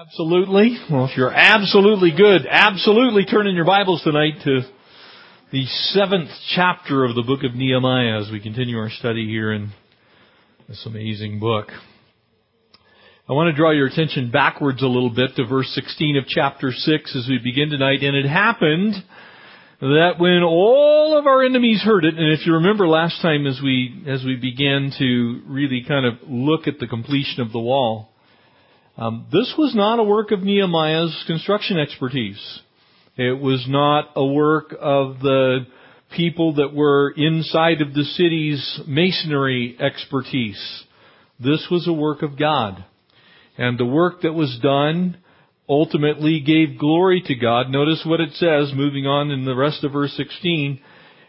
Absolutely. Well, if you're absolutely good, absolutely turn in your Bibles tonight to the seventh chapter of the book of Nehemiah as we continue our study here in this amazing book. I want to draw your attention backwards a little bit to verse 16 of chapter 6 as we begin tonight. And it happened that when all of our enemies heard it, and if you remember last time as we, as we began to really kind of look at the completion of the wall, um, this was not a work of Nehemiah's construction expertise. It was not a work of the people that were inside of the city's masonry expertise. This was a work of God. And the work that was done ultimately gave glory to God. Notice what it says, moving on in the rest of verse 16.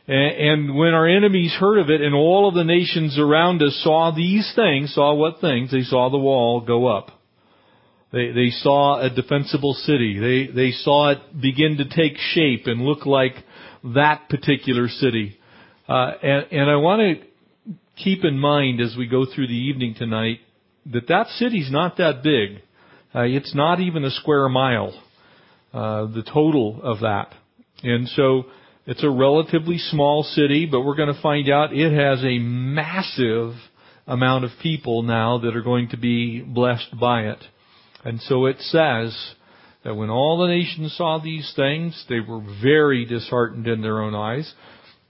And when our enemies heard of it and all of the nations around us saw these things, saw what things? They saw the wall go up. They, they saw a defensible city. They, they saw it begin to take shape and look like that particular city. Uh, and, and I want to keep in mind as we go through the evening tonight that that city's not that big. Uh, it's not even a square mile, uh, the total of that. And so it's a relatively small city, but we're going to find out it has a massive amount of people now that are going to be blessed by it. And so it says that when all the nations saw these things, they were very disheartened in their own eyes.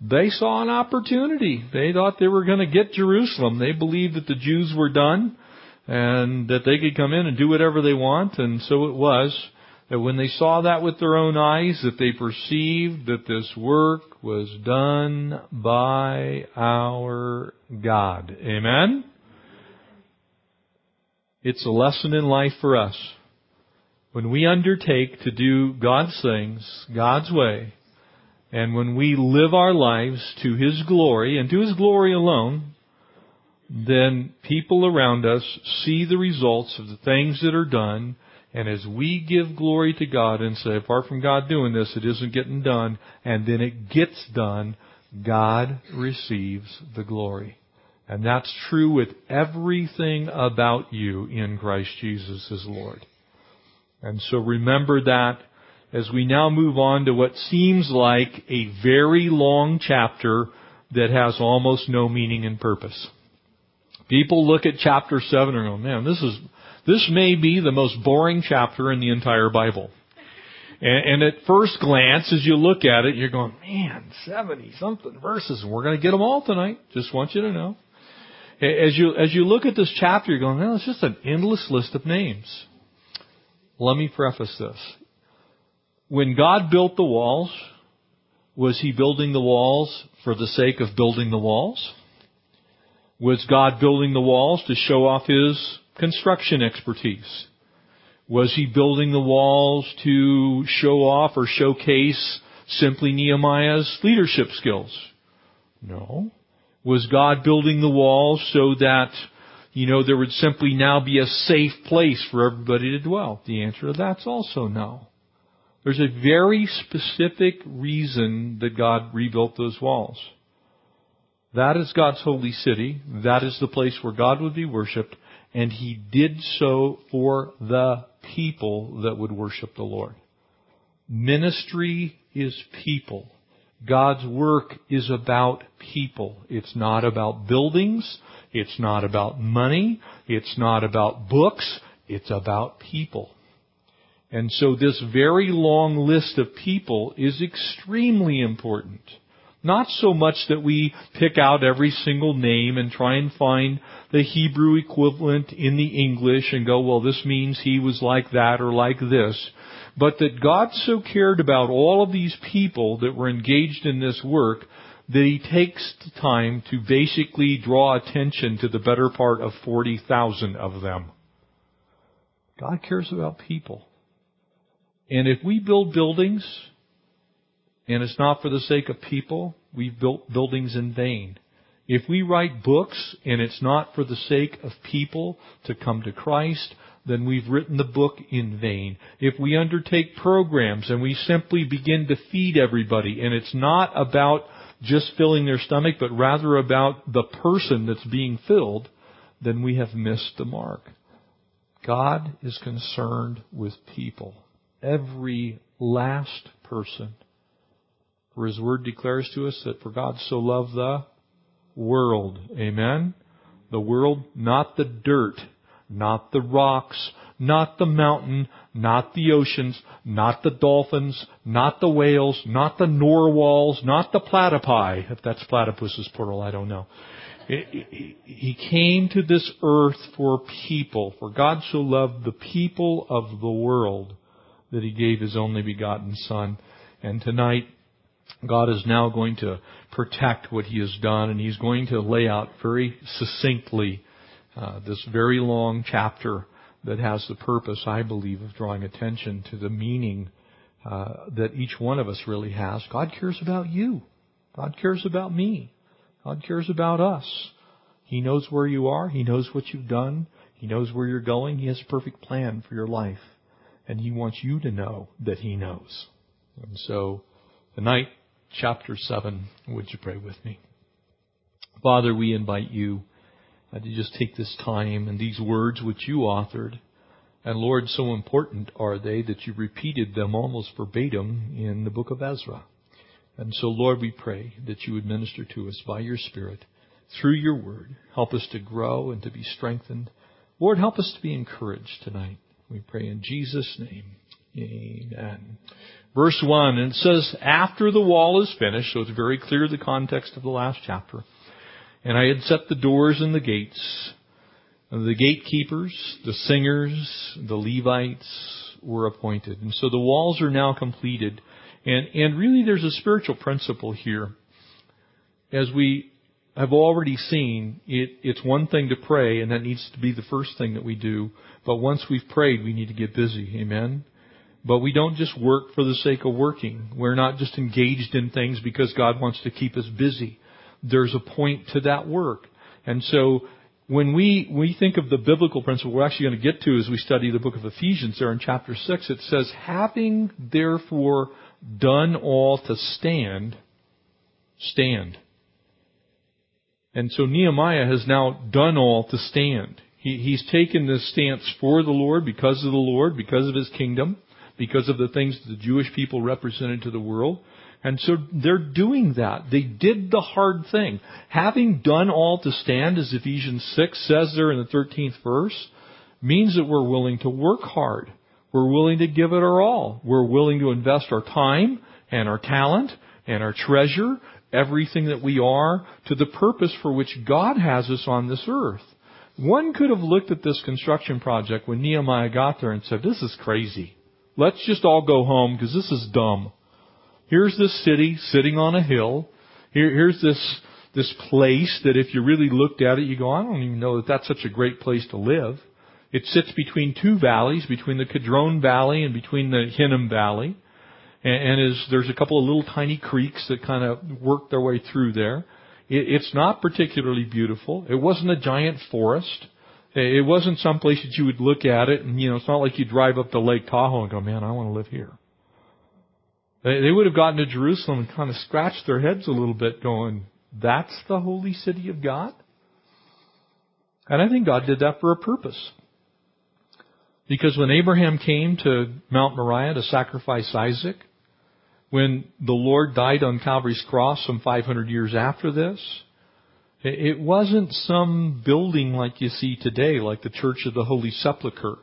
They saw an opportunity. They thought they were going to get Jerusalem. They believed that the Jews were done and that they could come in and do whatever they want. And so it was that when they saw that with their own eyes, that they perceived that this work was done by our God. Amen? It's a lesson in life for us. When we undertake to do God's things, God's way, and when we live our lives to His glory and to His glory alone, then people around us see the results of the things that are done, and as we give glory to God and say, apart from God doing this, it isn't getting done, and then it gets done, God receives the glory. And that's true with everything about you in Christ Jesus as Lord. And so remember that as we now move on to what seems like a very long chapter that has almost no meaning and purpose. People look at chapter 7 and go, man, this is, this may be the most boring chapter in the entire Bible. And, and at first glance, as you look at it, you're going, man, 70 something verses, we're going to get them all tonight. Just want you to know. As you, as you look at this chapter, you're going, well, it's just an endless list of names. Let me preface this. When God built the walls, was He building the walls for the sake of building the walls? Was God building the walls to show off His construction expertise? Was He building the walls to show off or showcase simply Nehemiah's leadership skills? No. Was God building the walls so that, you know, there would simply now be a safe place for everybody to dwell? The answer to that's also no. There's a very specific reason that God rebuilt those walls. That is God's holy city. That is the place where God would be worshiped. And He did so for the people that would worship the Lord. Ministry is people. God's work is about people. It's not about buildings. It's not about money. It's not about books. It's about people. And so this very long list of people is extremely important. Not so much that we pick out every single name and try and find the Hebrew equivalent in the English and go, well, this means he was like that or like this but that God so cared about all of these people that were engaged in this work that he takes the time to basically draw attention to the better part of 40,000 of them. God cares about people. And if we build buildings and it's not for the sake of people, we've built buildings in vain. If we write books and it's not for the sake of people to come to Christ, then we've written the book in vain. If we undertake programs and we simply begin to feed everybody and it's not about just filling their stomach, but rather about the person that's being filled, then we have missed the mark. God is concerned with people. Every last person. For his word declares to us that for God so loved the world. Amen? The world, not the dirt, not the rocks, not the mountain, not the oceans, not the dolphins, not the whales, not the narwhals, not the platypi. If that's platypus is plural, I don't know. He came to this earth for people, for God so loved the people of the world that He gave His only begotten Son. And tonight, God is now going to protect what He has done, and He's going to lay out very succinctly uh, this very long chapter that has the purpose, I believe, of drawing attention to the meaning uh, that each one of us really has. God cares about you. God cares about me. God cares about us. He knows where you are. He knows what you've done. He knows where you're going. He has a perfect plan for your life. And He wants you to know that He knows. And so, tonight, chapter 7, would you pray with me? Father, we invite you to just take this time and these words which you authored. And Lord, so important are they that you repeated them almost verbatim in the book of Ezra. And so, Lord, we pray that you would minister to us by your Spirit through your word. Help us to grow and to be strengthened. Lord, help us to be encouraged tonight. We pray in Jesus' name. Amen. Verse 1, and it says, after the wall is finished, so it's very clear the context of the last chapter. And I had set the doors and the gates. The gatekeepers, the singers, the Levites were appointed. And so the walls are now completed. And, and really there's a spiritual principle here. As we have already seen, it, it's one thing to pray, and that needs to be the first thing that we do. But once we've prayed, we need to get busy. Amen? But we don't just work for the sake of working. We're not just engaged in things because God wants to keep us busy. There's a point to that work. And so when we, we think of the biblical principle we're actually going to get to as we study the book of Ephesians there in chapter 6, it says, having therefore done all to stand, stand. And so Nehemiah has now done all to stand. He, he's taken this stance for the Lord, because of the Lord, because of his kingdom, because of the things the Jewish people represented to the world. And so they're doing that. They did the hard thing. Having done all to stand, as Ephesians 6 says there in the 13th verse, means that we're willing to work hard. We're willing to give it our all. We're willing to invest our time and our talent and our treasure, everything that we are, to the purpose for which God has us on this earth. One could have looked at this construction project when Nehemiah got there and said, this is crazy. Let's just all go home because this is dumb. Here's this city sitting on a hill. Here, here's this, this place that if you really looked at it, you go, I don't even know that that's such a great place to live. It sits between two valleys, between the Kidron Valley and between the Hinnom Valley. And, and is, there's a couple of little tiny creeks that kind of work their way through there. It, it's not particularly beautiful. It wasn't a giant forest. It wasn't some place that you would look at it and, you know, it's not like you drive up to Lake Tahoe and go, man, I want to live here. They, they would have gotten to Jerusalem and kind of scratched their heads a little bit going, that's the holy city of God? And I think God did that for a purpose. Because when Abraham came to Mount Moriah to sacrifice Isaac, when the Lord died on Calvary's cross some 500 years after this, it wasn't some building like you see today, like the Church of the Holy Sepulchre.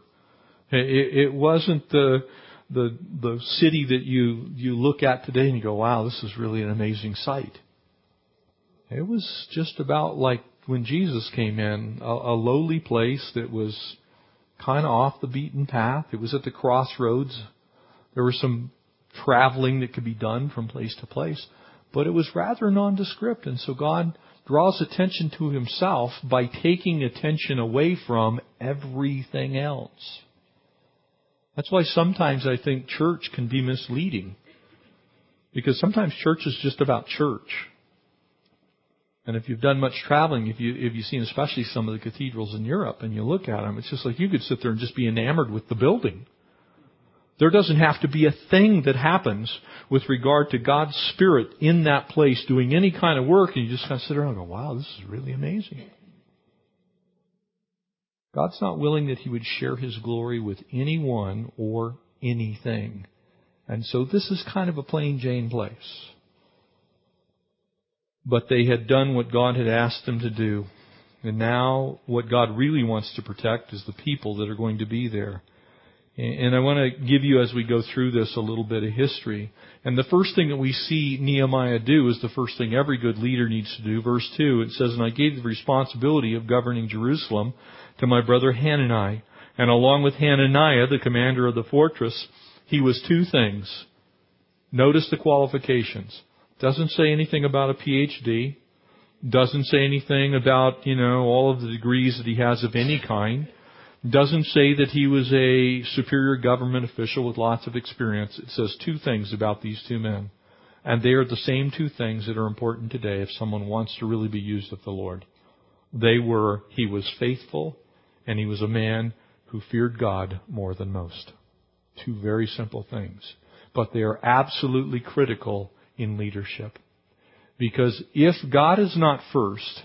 It wasn't the, the, the city that you, you look at today and you go, wow, this is really an amazing sight. It was just about like when Jesus came in, a, a lowly place that was kind of off the beaten path. It was at the crossroads. There was some traveling that could be done from place to place, but it was rather nondescript. And so God draws attention to himself by taking attention away from everything else. That's why sometimes I think church can be misleading. Because sometimes church is just about church. And if you've done much traveling, if you if you've seen especially some of the cathedrals in Europe and you look at them, it's just like you could sit there and just be enamored with the building. There doesn't have to be a thing that happens with regard to God's Spirit in that place doing any kind of work, and you just kind of sit around and go, "Wow, this is really amazing." God's not willing that he would share his glory with anyone or anything. And so this is kind of a plain Jane place. But they had done what God had asked them to do. And now what God really wants to protect is the people that are going to be there. And I want to give you, as we go through this, a little bit of history. And the first thing that we see Nehemiah do is the first thing every good leader needs to do. Verse 2, it says, And I gave the responsibility of governing Jerusalem to my brother Hanani. And along with Hananiah, the commander of the fortress, he was two things. Notice the qualifications. Doesn't say anything about a PhD. Doesn't say anything about, you know, all of the degrees that he has of any kind doesn't say that he was a superior government official with lots of experience. It says two things about these two men. And they are the same two things that are important today if someone wants to really be used of the Lord. They were, he was faithful and he was a man who feared God more than most. Two very simple things. But they are absolutely critical in leadership. Because if God is not first,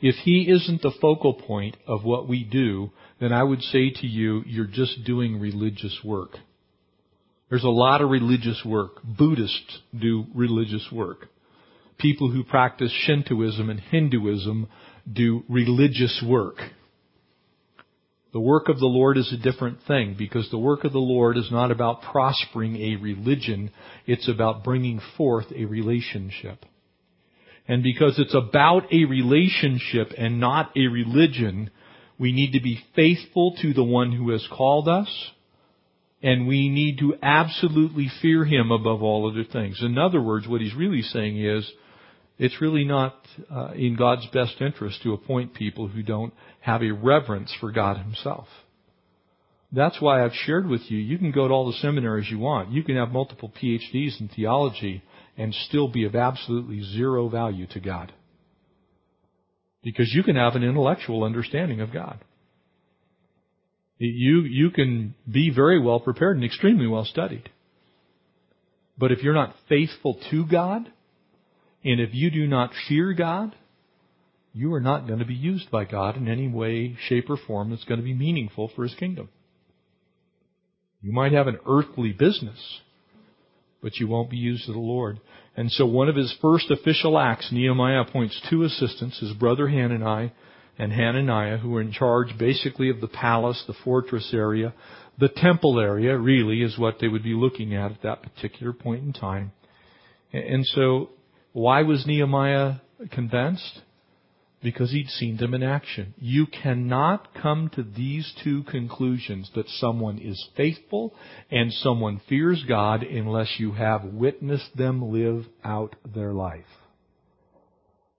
if He isn't the focal point of what we do, then I would say to you, you're just doing religious work. There's a lot of religious work. Buddhists do religious work. People who practice Shintoism and Hinduism do religious work. The work of the Lord is a different thing because the work of the Lord is not about prospering a religion, it's about bringing forth a relationship. And because it's about a relationship and not a religion, we need to be faithful to the one who has called us, and we need to absolutely fear him above all other things. In other words, what he's really saying is, it's really not uh, in God's best interest to appoint people who don't have a reverence for God himself. That's why I've shared with you, you can go to all the seminaries you want. You can have multiple PhDs in theology and still be of absolutely zero value to God. Because you can have an intellectual understanding of God. You, you can be very well prepared and extremely well studied. But if you're not faithful to God, and if you do not fear God, you are not going to be used by God in any way, shape, or form that's going to be meaningful for His kingdom. You might have an earthly business, but you won't be used of the Lord. And so one of his first official acts, Nehemiah appoints two assistants, his brother Hanani and Hananiah, who are in charge basically of the palace, the fortress area, the temple area, really, is what they would be looking at at that particular point in time. And so, why was Nehemiah convinced? because he'd seen them in action. You cannot come to these two conclusions that someone is faithful and someone fears God unless you have witnessed them live out their life.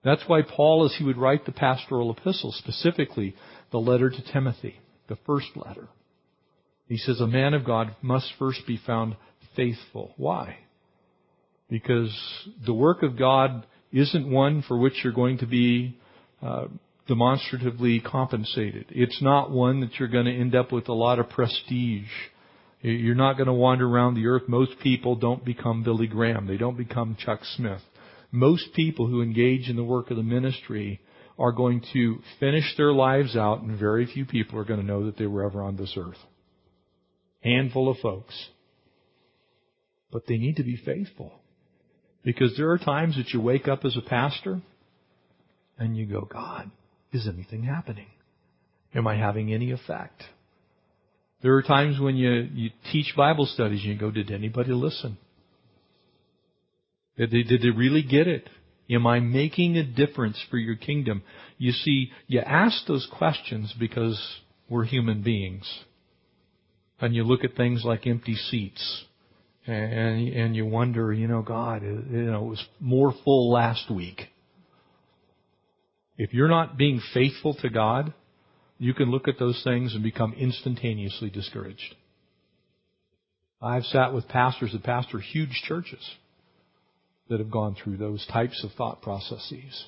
That's why Paul, as he would write the pastoral epistle, specifically the letter to Timothy, the first letter, he says a man of God must first be found faithful. Why? Because the work of God isn't one for which you're going to be uh, demonstratively compensated. It's not one that you're going to end up with a lot of prestige. You're not going to wander around the earth. Most people don't become Billy Graham. They don't become Chuck Smith. Most people who engage in the work of the ministry are going to finish their lives out, and very few people are going to know that they were ever on this earth. Handful of folks. But they need to be faithful. Because there are times that you wake up as a pastor and you go, God, is anything happening? Am I having any effect? There are times when you, you teach Bible studies and you go, did anybody listen? Did they, did they really get it? Am I making a difference for your kingdom? You see, you ask those questions because we're human beings. And you look at things like empty seats. And, and you wonder, you know, God, you know, it was more full last week. If you're not being faithful to God, you can look at those things and become instantaneously discouraged. I've sat with pastors that pastor huge churches that have gone through those types of thought processes.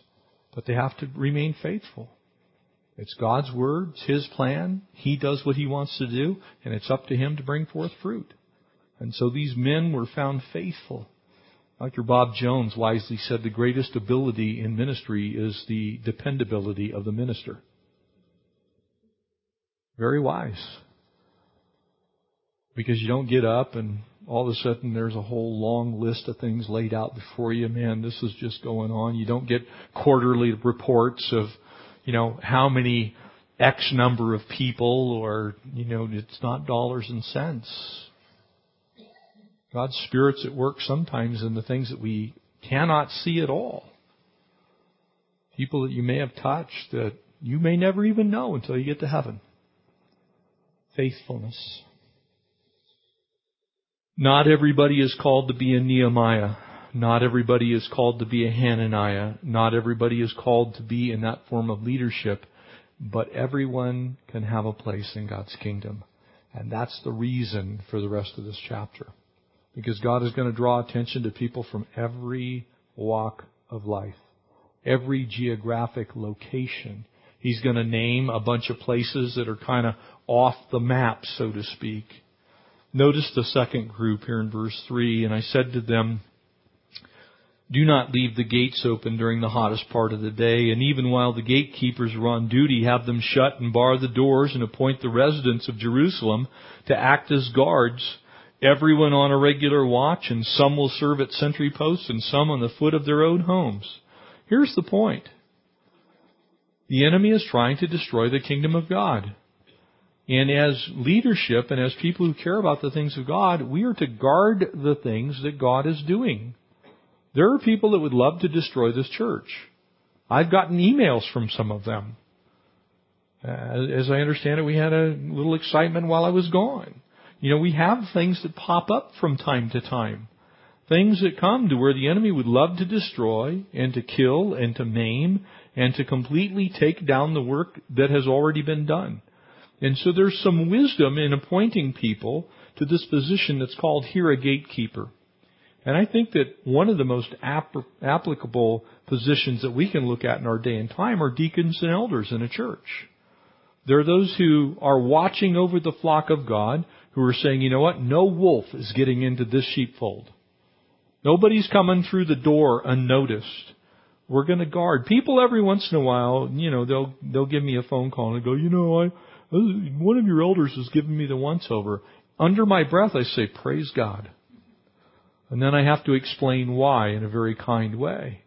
But they have to remain faithful. It's God's word, it's His plan. He does what He wants to do, and it's up to Him to bring forth fruit. And so these men were found faithful. Dr. Bob Jones wisely said the greatest ability in ministry is the dependability of the minister. Very wise. Because you don't get up and all of a sudden there's a whole long list of things laid out before you. Man, this is just going on. You don't get quarterly reports of, you know, how many X number of people or, you know, it's not dollars and cents. God's Spirit's at work sometimes in the things that we cannot see at all. People that you may have touched that you may never even know until you get to heaven. Faithfulness. Not everybody is called to be a Nehemiah. Not everybody is called to be a Hananiah. Not everybody is called to be in that form of leadership. But everyone can have a place in God's kingdom. And that's the reason for the rest of this chapter. Because God is going to draw attention to people from every walk of life. Every geographic location. He's going to name a bunch of places that are kind of off the map, so to speak. Notice the second group here in verse 3. And I said to them, do not leave the gates open during the hottest part of the day, and even while the gatekeepers are on duty, have them shut and bar the doors and appoint the residents of Jerusalem to act as guards, everyone on a regular watch, and some will serve at sentry posts and some on the foot of their own homes. Here's the point. The enemy is trying to destroy the kingdom of God. And as leadership and as people who care about the things of God, we are to guard the things that God is doing. There are people that would love to destroy this church. I've gotten emails from some of them. As I understand it, we had a little excitement while I was gone. You know, we have things that pop up from time to time. Things that come to where the enemy would love to destroy and to kill and to maim and to completely take down the work that has already been done. And so there's some wisdom in appointing people to this position that's called here a gatekeeper. And I think that one of the most ap- applicable positions that we can look at in our day and time are deacons and elders in a church. There are those who are watching over the flock of God who are saying, you know what? No wolf is getting into this sheepfold. Nobody's coming through the door unnoticed. We're going to guard. People every once in a while, you know, they'll, they'll give me a phone call and go, you know, I, uh, one of your elders has given me the once over. Under my breath, I say, Praise God. And then I have to explain why in a very kind way.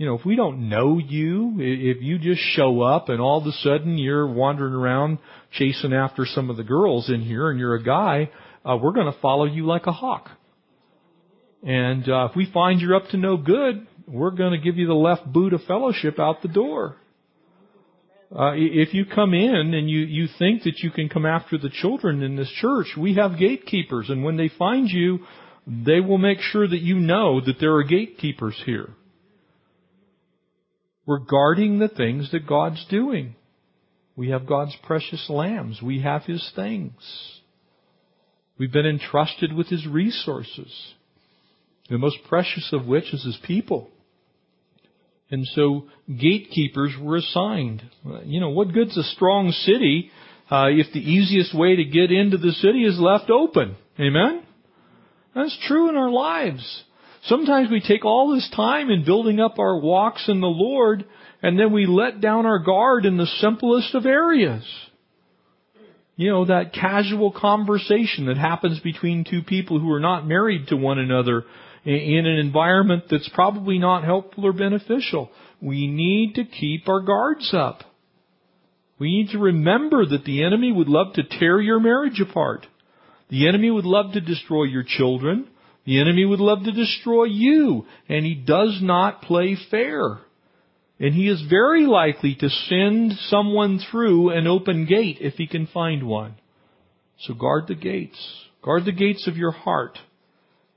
You know, if we don't know you, if you just show up and all of a sudden you're wandering around chasing after some of the girls in here and you're a guy, uh, we're going to follow you like a hawk. And uh, if we find you're up to no good, we're going to give you the left boot of fellowship out the door. Uh, if you come in and you, you think that you can come after the children in this church, we have gatekeepers, and when they find you, they will make sure that you know that there are gatekeepers here. We're guarding the things that God's doing. We have God's precious lambs. We have His things. We've been entrusted with His resources. The most precious of which is His people. And so gatekeepers were assigned. You know, what good's a strong city uh, if the easiest way to get into the city is left open? Amen? That's true in our lives. Sometimes we take all this time in building up our walks in the Lord, and then we let down our guard in the simplest of areas. You know, that casual conversation that happens between two people who are not married to one another in an environment that's probably not helpful or beneficial. We need to keep our guards up. We need to remember that the enemy would love to tear your marriage apart. The enemy would love to destroy your children. The enemy would love to destroy you. And he does not play fair. And he is very likely to send someone through an open gate if he can find one. So guard the gates. Guard the gates of your heart.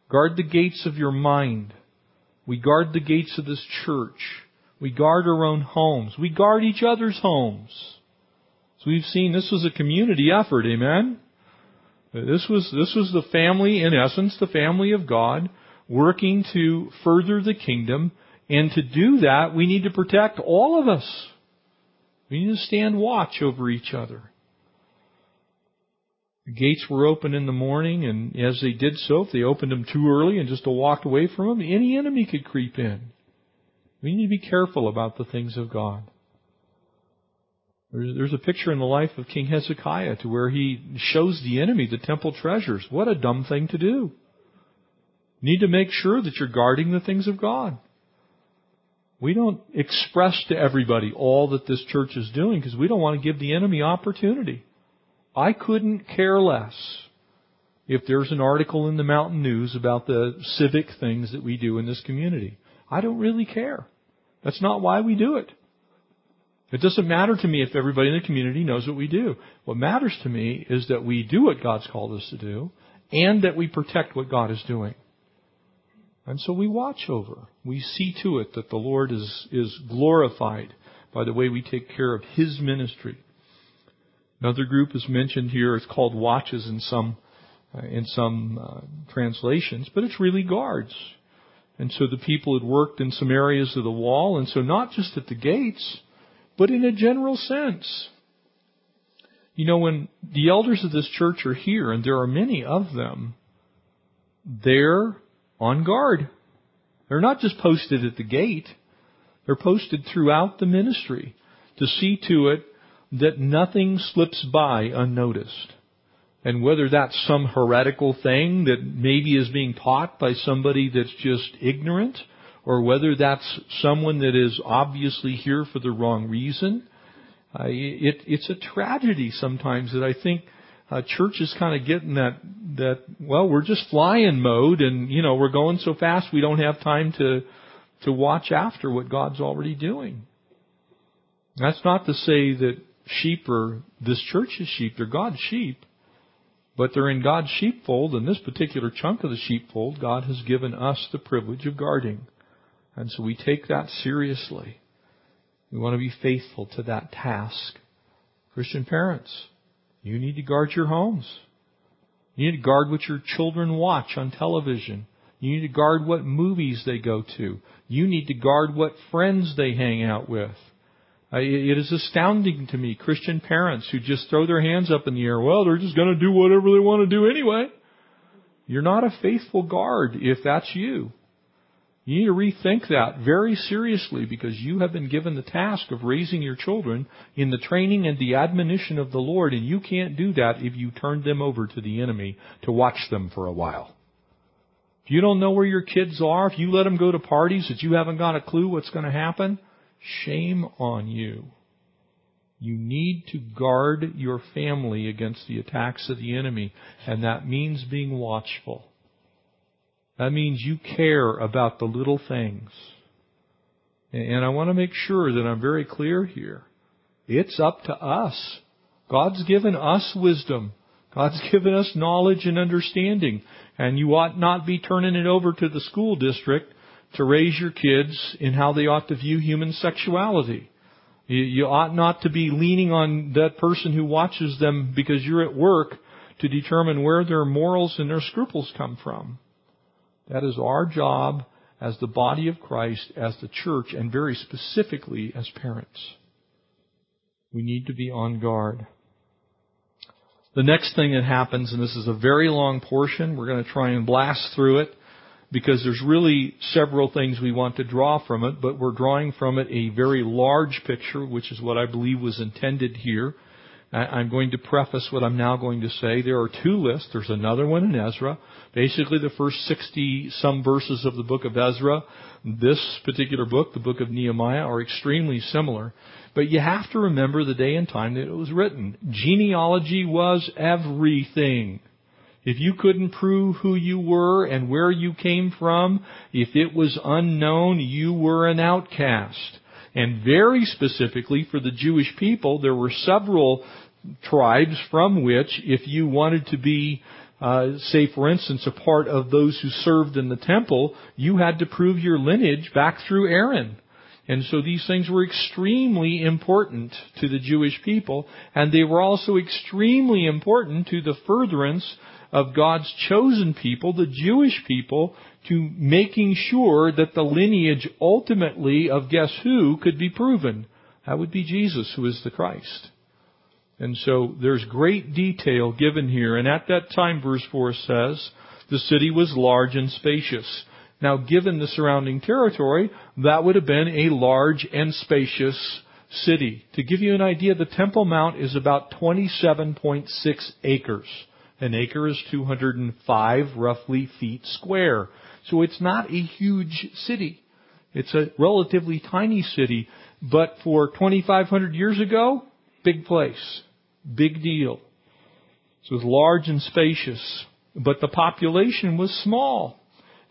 Guard the gates of your mind. We guard the gates of this church. We guard our own homes. We guard each other's homes. So we've seen this was a community effort, amen? This was, this was the family, in essence, the family of God, working to further the kingdom. And to do that, we need to protect all of us. We need to stand watch over each other. The gates were open in the morning, and as they did so, if they opened them too early and just walked away from them, any enemy could creep in. We need to be careful about the things of God. There's a picture in the life of King Hezekiah to where he shows the enemy the temple treasures. What a dumb thing to do. You need to make sure that you're guarding the things of God. We don't express to everybody all that this church is doing because we don't want to give the enemy opportunity. I couldn't care less if there's an article in the Mountain News about the civic things that we do in this community. I don't really care. That's not why we do it. It doesn't matter to me if everybody in the community knows what we do. What matters to me is that we do what God's called us to do and that we protect what God is doing. And so we watch over. We see to it that the Lord is, is glorified by the way we take care of His ministry. Another group is mentioned here. It's called watches in some, uh, in some uh, translations, but it's really guards. And so the people had worked in some areas of the wall, and so not just at the gates, but in a general sense. You know, when the elders of this church are here, and there are many of them, they're on guard. They're not just posted at the gate, they're posted throughout the ministry to see to it that nothing slips by unnoticed. And whether that's some heretical thing that maybe is being taught by somebody that's just ignorant, or whether that's someone that is obviously here for the wrong reason. Uh, it, it's a tragedy sometimes that I think uh, kind of get in that that well we're just flying mode and you know we're going so fast we don't have time to to watch after what God's already doing. That's not to say that sheep are this church's sheep; they're God's sheep, but they're in God's sheepfold. And this particular chunk of the sheepfold, God has given us the privilege of guarding. And so we take that seriously. We want to be faithful to that task. Christian parents, you need to guard your homes. You need to guard what your children watch on television. You need to guard what movies they go to. You need to guard what friends they hang out with. It is astounding to me, Christian parents who just throw their hands up in the air. Well, they're just going to do whatever they want to do anyway. You're not a faithful guard if that's you. You need to rethink that very seriously because you have been given the task of raising your children in the training and the admonition of the Lord, and you can't do that if you turn them over to the enemy to watch them for a while. If you don't know where your kids are, if you let them go to parties that you haven't got a clue what's going to happen, shame on you. You need to guard your family against the attacks of the enemy, and that means being watchful. That means you care about the little things. And I want to make sure that I'm very clear here. It's up to us. God's given us wisdom. God's given us knowledge and understanding. And you ought not be turning it over to the school district to raise your kids in how they ought to view human sexuality. You ought not to be leaning on that person who watches them because you're at work to determine where their morals and their scruples come from. That is our job as the body of Christ, as the church, and very specifically as parents. We need to be on guard. The next thing that happens, and this is a very long portion, we're going to try and blast through it because there's really several things we want to draw from it, but we're drawing from it a very large picture, which is what I believe was intended here. I'm going to preface what I'm now going to say. There are two lists. There's another one in Ezra. Basically, the first 60 some verses of the book of Ezra, this particular book, the book of Nehemiah, are extremely similar. But you have to remember the day and time that it was written. Genealogy was everything. If you couldn't prove who you were and where you came from, if it was unknown, you were an outcast. And very specifically for the Jewish people, there were several tribes from which, if you wanted to be, uh, say for instance, a part of those who served in the temple, you had to prove your lineage back through Aaron. And so these things were extremely important to the Jewish people, and they were also extremely important to the furtherance of God's chosen people, the Jewish people, to making sure that the lineage ultimately of guess who could be proven. That would be Jesus, who is the Christ. And so there's great detail given here. And at that time, verse 4 says, the city was large and spacious. Now, given the surrounding territory, that would have been a large and spacious city. To give you an idea, the Temple Mount is about 27.6 acres. An acre is 205 roughly feet square. So it's not a huge city. It's a relatively tiny city, but for 2,500 years ago, big place. Big deal. It was large and spacious, but the population was small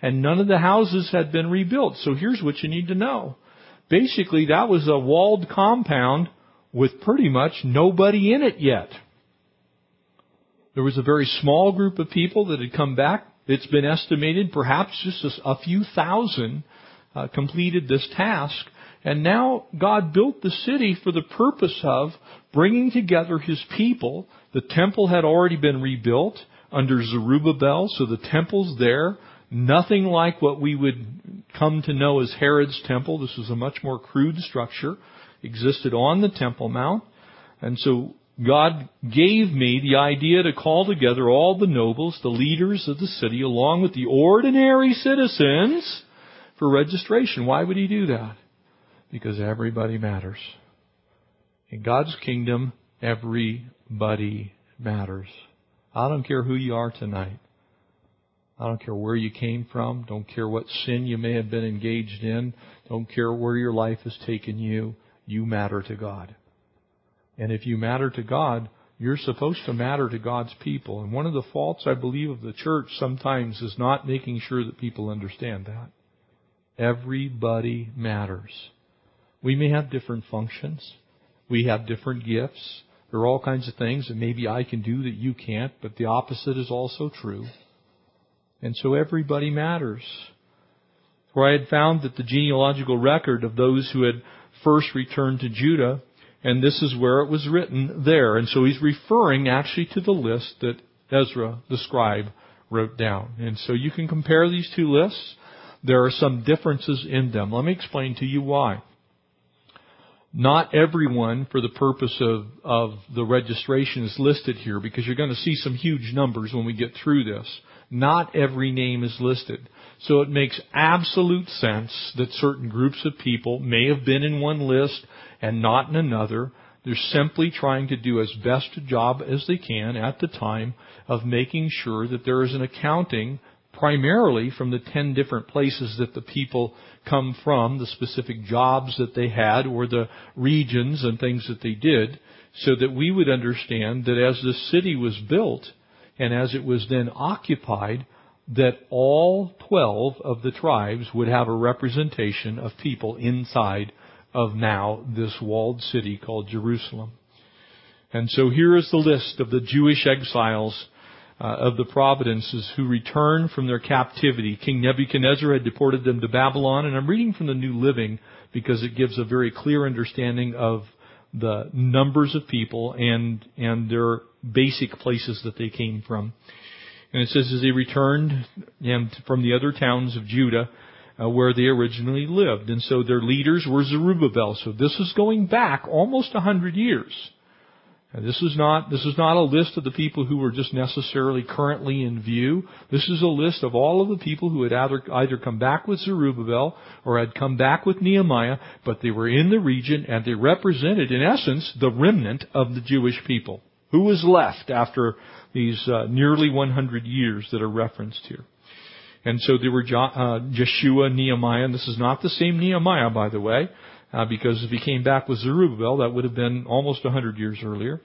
and none of the houses had been rebuilt. So here's what you need to know. Basically, that was a walled compound with pretty much nobody in it yet. There was a very small group of people that had come back. It's been estimated perhaps just a few thousand uh, completed this task. And now God built the city for the purpose of bringing together His people. The temple had already been rebuilt under Zerubbabel, so the temple's there. Nothing like what we would come to know as Herod's temple. This was a much more crude structure, existed on the Temple Mount. And so God gave me the idea to call together all the nobles, the leaders of the city, along with the ordinary citizens for registration. Why would He do that? Because everybody matters. In God's kingdom, everybody matters. I don't care who you are tonight. I don't care where you came from. Don't care what sin you may have been engaged in. Don't care where your life has taken you. You matter to God. And if you matter to God, you're supposed to matter to God's people. And one of the faults, I believe, of the church sometimes is not making sure that people understand that. Everybody matters. We may have different functions. We have different gifts. There are all kinds of things that maybe I can do that you can't, but the opposite is also true. And so everybody matters. For I had found that the genealogical record of those who had first returned to Judah, and this is where it was written there. And so he's referring actually to the list that Ezra, the scribe, wrote down. And so you can compare these two lists. There are some differences in them. Let me explain to you why. Not everyone, for the purpose of, of the registration, is listed here because you're going to see some huge numbers when we get through this. Not every name is listed. So it makes absolute sense that certain groups of people may have been in one list and not in another. They're simply trying to do as best a job as they can at the time of making sure that there is an accounting primarily from the 10 different places that the people come from, the specific jobs that they had or the regions and things that they did, so that we would understand that as the city was built, and as it was then occupied, that all 12 of the tribes would have a representation of people inside of now this walled city called Jerusalem. And so here is the list of the Jewish exiles of the providences who returned from their captivity. King Nebuchadnezzar had deported them to Babylon, and I'm reading from the New Living because it gives a very clear understanding of the numbers of people and and their basic places that they came from. And it says, as they returned from the other towns of Judah, uh, where they originally lived. And so their leaders were Zerubbabel. So this is going back almost a hundred years. And this is not, this is not a list of the people who were just necessarily currently in view. This is a list of all of the people who had either, either come back with Zerubbabel or had come back with Nehemiah, but they were in the region and they represented, in essence, the remnant of the Jewish people. Who was left after these uh, nearly 100 years that are referenced here? And so there were jo- uh, Jeshua, Nehemiah, and this is not the same Nehemiah, by the way, uh, because if he came back with Zerubbabel, that would have been almost 100 years earlier.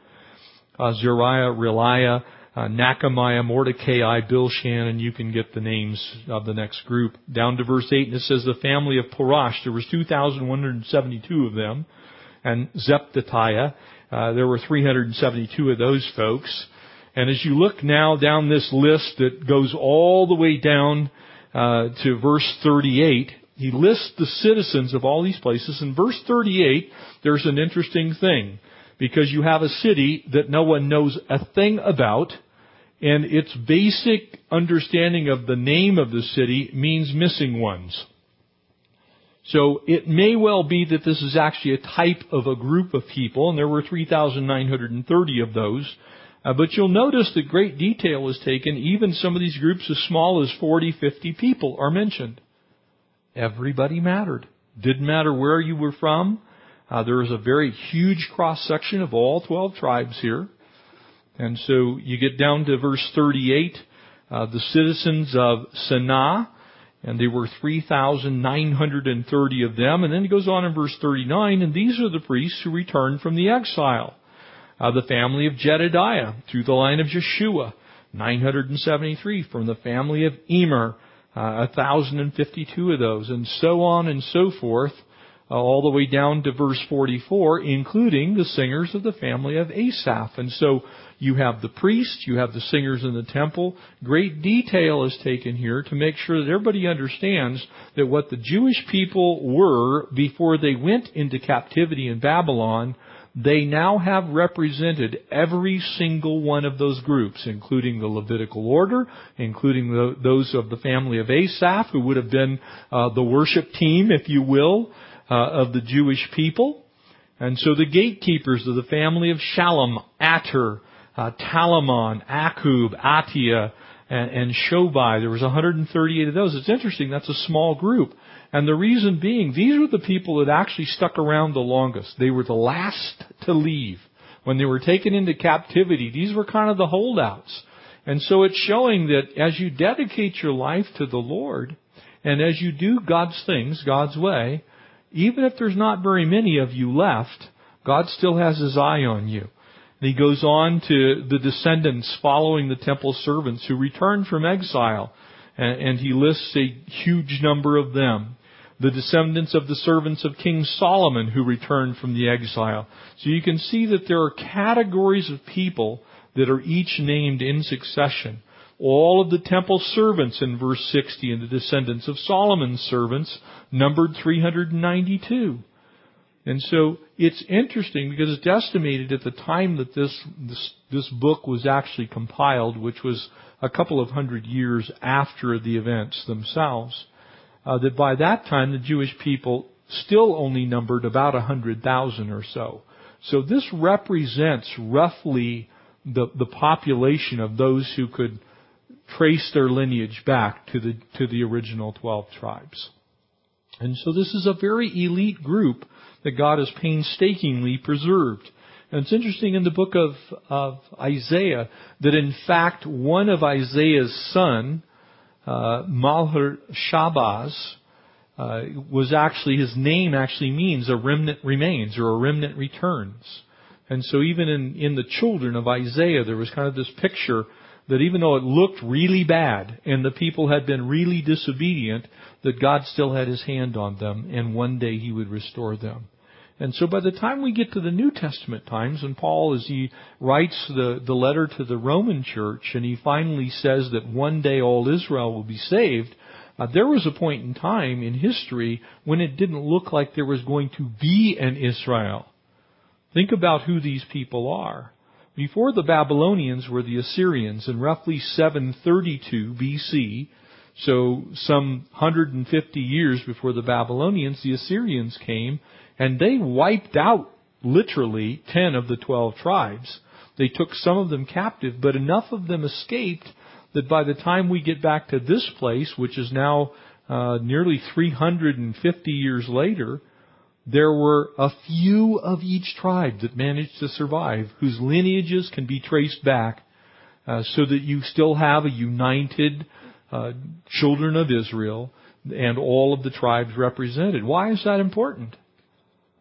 Uh, Zeriah, Reliah, uh, Nehemiah, Mordecai, Bilshan, and you can get the names of the next group. Down to verse 8, and it says the family of Parosh, there was 2,172 of them, and Shephatiah, uh, there were 372 of those folks. And as you look now down this list that goes all the way down uh, to verse 38, he lists the citizens of all these places. In verse 38, there's an interesting thing because you have a city that no one knows a thing about, and its basic understanding of the name of the city means missing ones. So it may well be that this is actually a type of a group of people, and there were 3,930 of those. Uh, but you'll notice that great detail is taken. Even some of these groups as small as 40, 50 people are mentioned. Everybody mattered. Didn't matter where you were from. Uh, there is a very huge cross section of all 12 tribes here. And so you get down to verse 38, uh, the citizens of Sanah, and there were 3,930 of them. And then it goes on in verse 39, and these are the priests who returned from the exile. Uh, the family of Jedediah, through the line of Jeshua, 973. From the family of Immer, uh, 1,052 of those, and so on and so forth, uh, all the way down to verse 44, including the singers of the family of Asaph. And so you have the priests, you have the singers in the temple. Great detail is taken here to make sure that everybody understands that what the Jewish people were before they went into captivity in Babylon, they now have represented every single one of those groups, including the Levitical order, including the, those of the family of Asaph, who would have been uh, the worship team, if you will, uh, of the Jewish people. And so the gatekeepers of the family of Shallum, Ater, uh, Talmon, Akub, Attiah, and, and Shobai. There was 138 of those. It's interesting. That's a small group. And the reason being, these were the people that actually stuck around the longest. They were the last to leave. When they were taken into captivity, these were kind of the holdouts. And so it's showing that as you dedicate your life to the Lord, and as you do God's things, God's way, even if there's not very many of you left, God still has His eye on you. And he goes on to the descendants following the temple servants who returned from exile, and, and he lists a huge number of them. The descendants of the servants of King Solomon who returned from the exile. So you can see that there are categories of people that are each named in succession. All of the temple servants in verse 60 and the descendants of Solomon's servants numbered 392. And so it's interesting because it's estimated at the time that this, this, this book was actually compiled, which was a couple of hundred years after the events themselves, uh, that by that time the Jewish people still only numbered about a hundred thousand or so. So this represents roughly the, the population of those who could trace their lineage back to the, to the original 12 tribes. And so this is a very elite group that God has painstakingly preserved. And it's interesting in the book of, of Isaiah that in fact one of Isaiah's son, uh, Malher Shabaz, uh, was actually, his name actually means a remnant remains or a remnant returns. And so even in, in the children of Isaiah, there was kind of this picture that even though it looked really bad and the people had been really disobedient, that God still had his hand on them and one day he would restore them. And so by the time we get to the New Testament times, and Paul, as he writes the, the letter to the Roman church, and he finally says that one day all Israel will be saved, uh, there was a point in time in history when it didn't look like there was going to be an Israel. Think about who these people are. Before the Babylonians were the Assyrians in roughly 732 BC. So some 150 years before the Babylonians, the Assyrians came and they wiped out literally 10 of the 12 tribes. They took some of them captive, but enough of them escaped that by the time we get back to this place, which is now uh, nearly 350 years later, there were a few of each tribe that managed to survive, whose lineages can be traced back, uh, so that you still have a united uh, children of Israel and all of the tribes represented. Why is that important?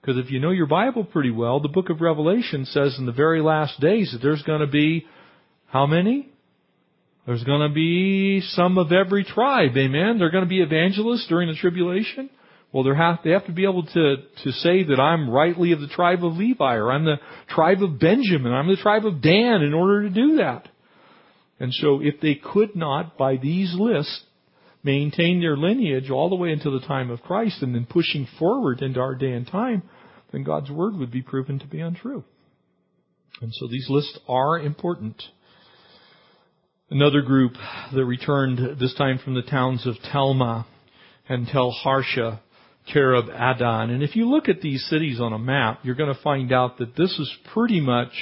Because if you know your Bible pretty well, the book of Revelation says in the very last days that there's going to be how many? There's going to be some of every tribe, amen? They're going to be evangelists during the tribulation. Well, they have, they have to be able to, to say that I'm rightly of the tribe of Levi, or I'm the tribe of Benjamin, or I'm the tribe of Dan in order to do that. And so if they could not, by these lists, maintain their lineage all the way until the time of Christ and then pushing forward into our day and time, then God's word would be proven to be untrue. And so these lists are important. Another group that returned this time from the towns of Telma and Tel Harsha care Adon. And if you look at these cities on a map, you're going to find out that this is pretty much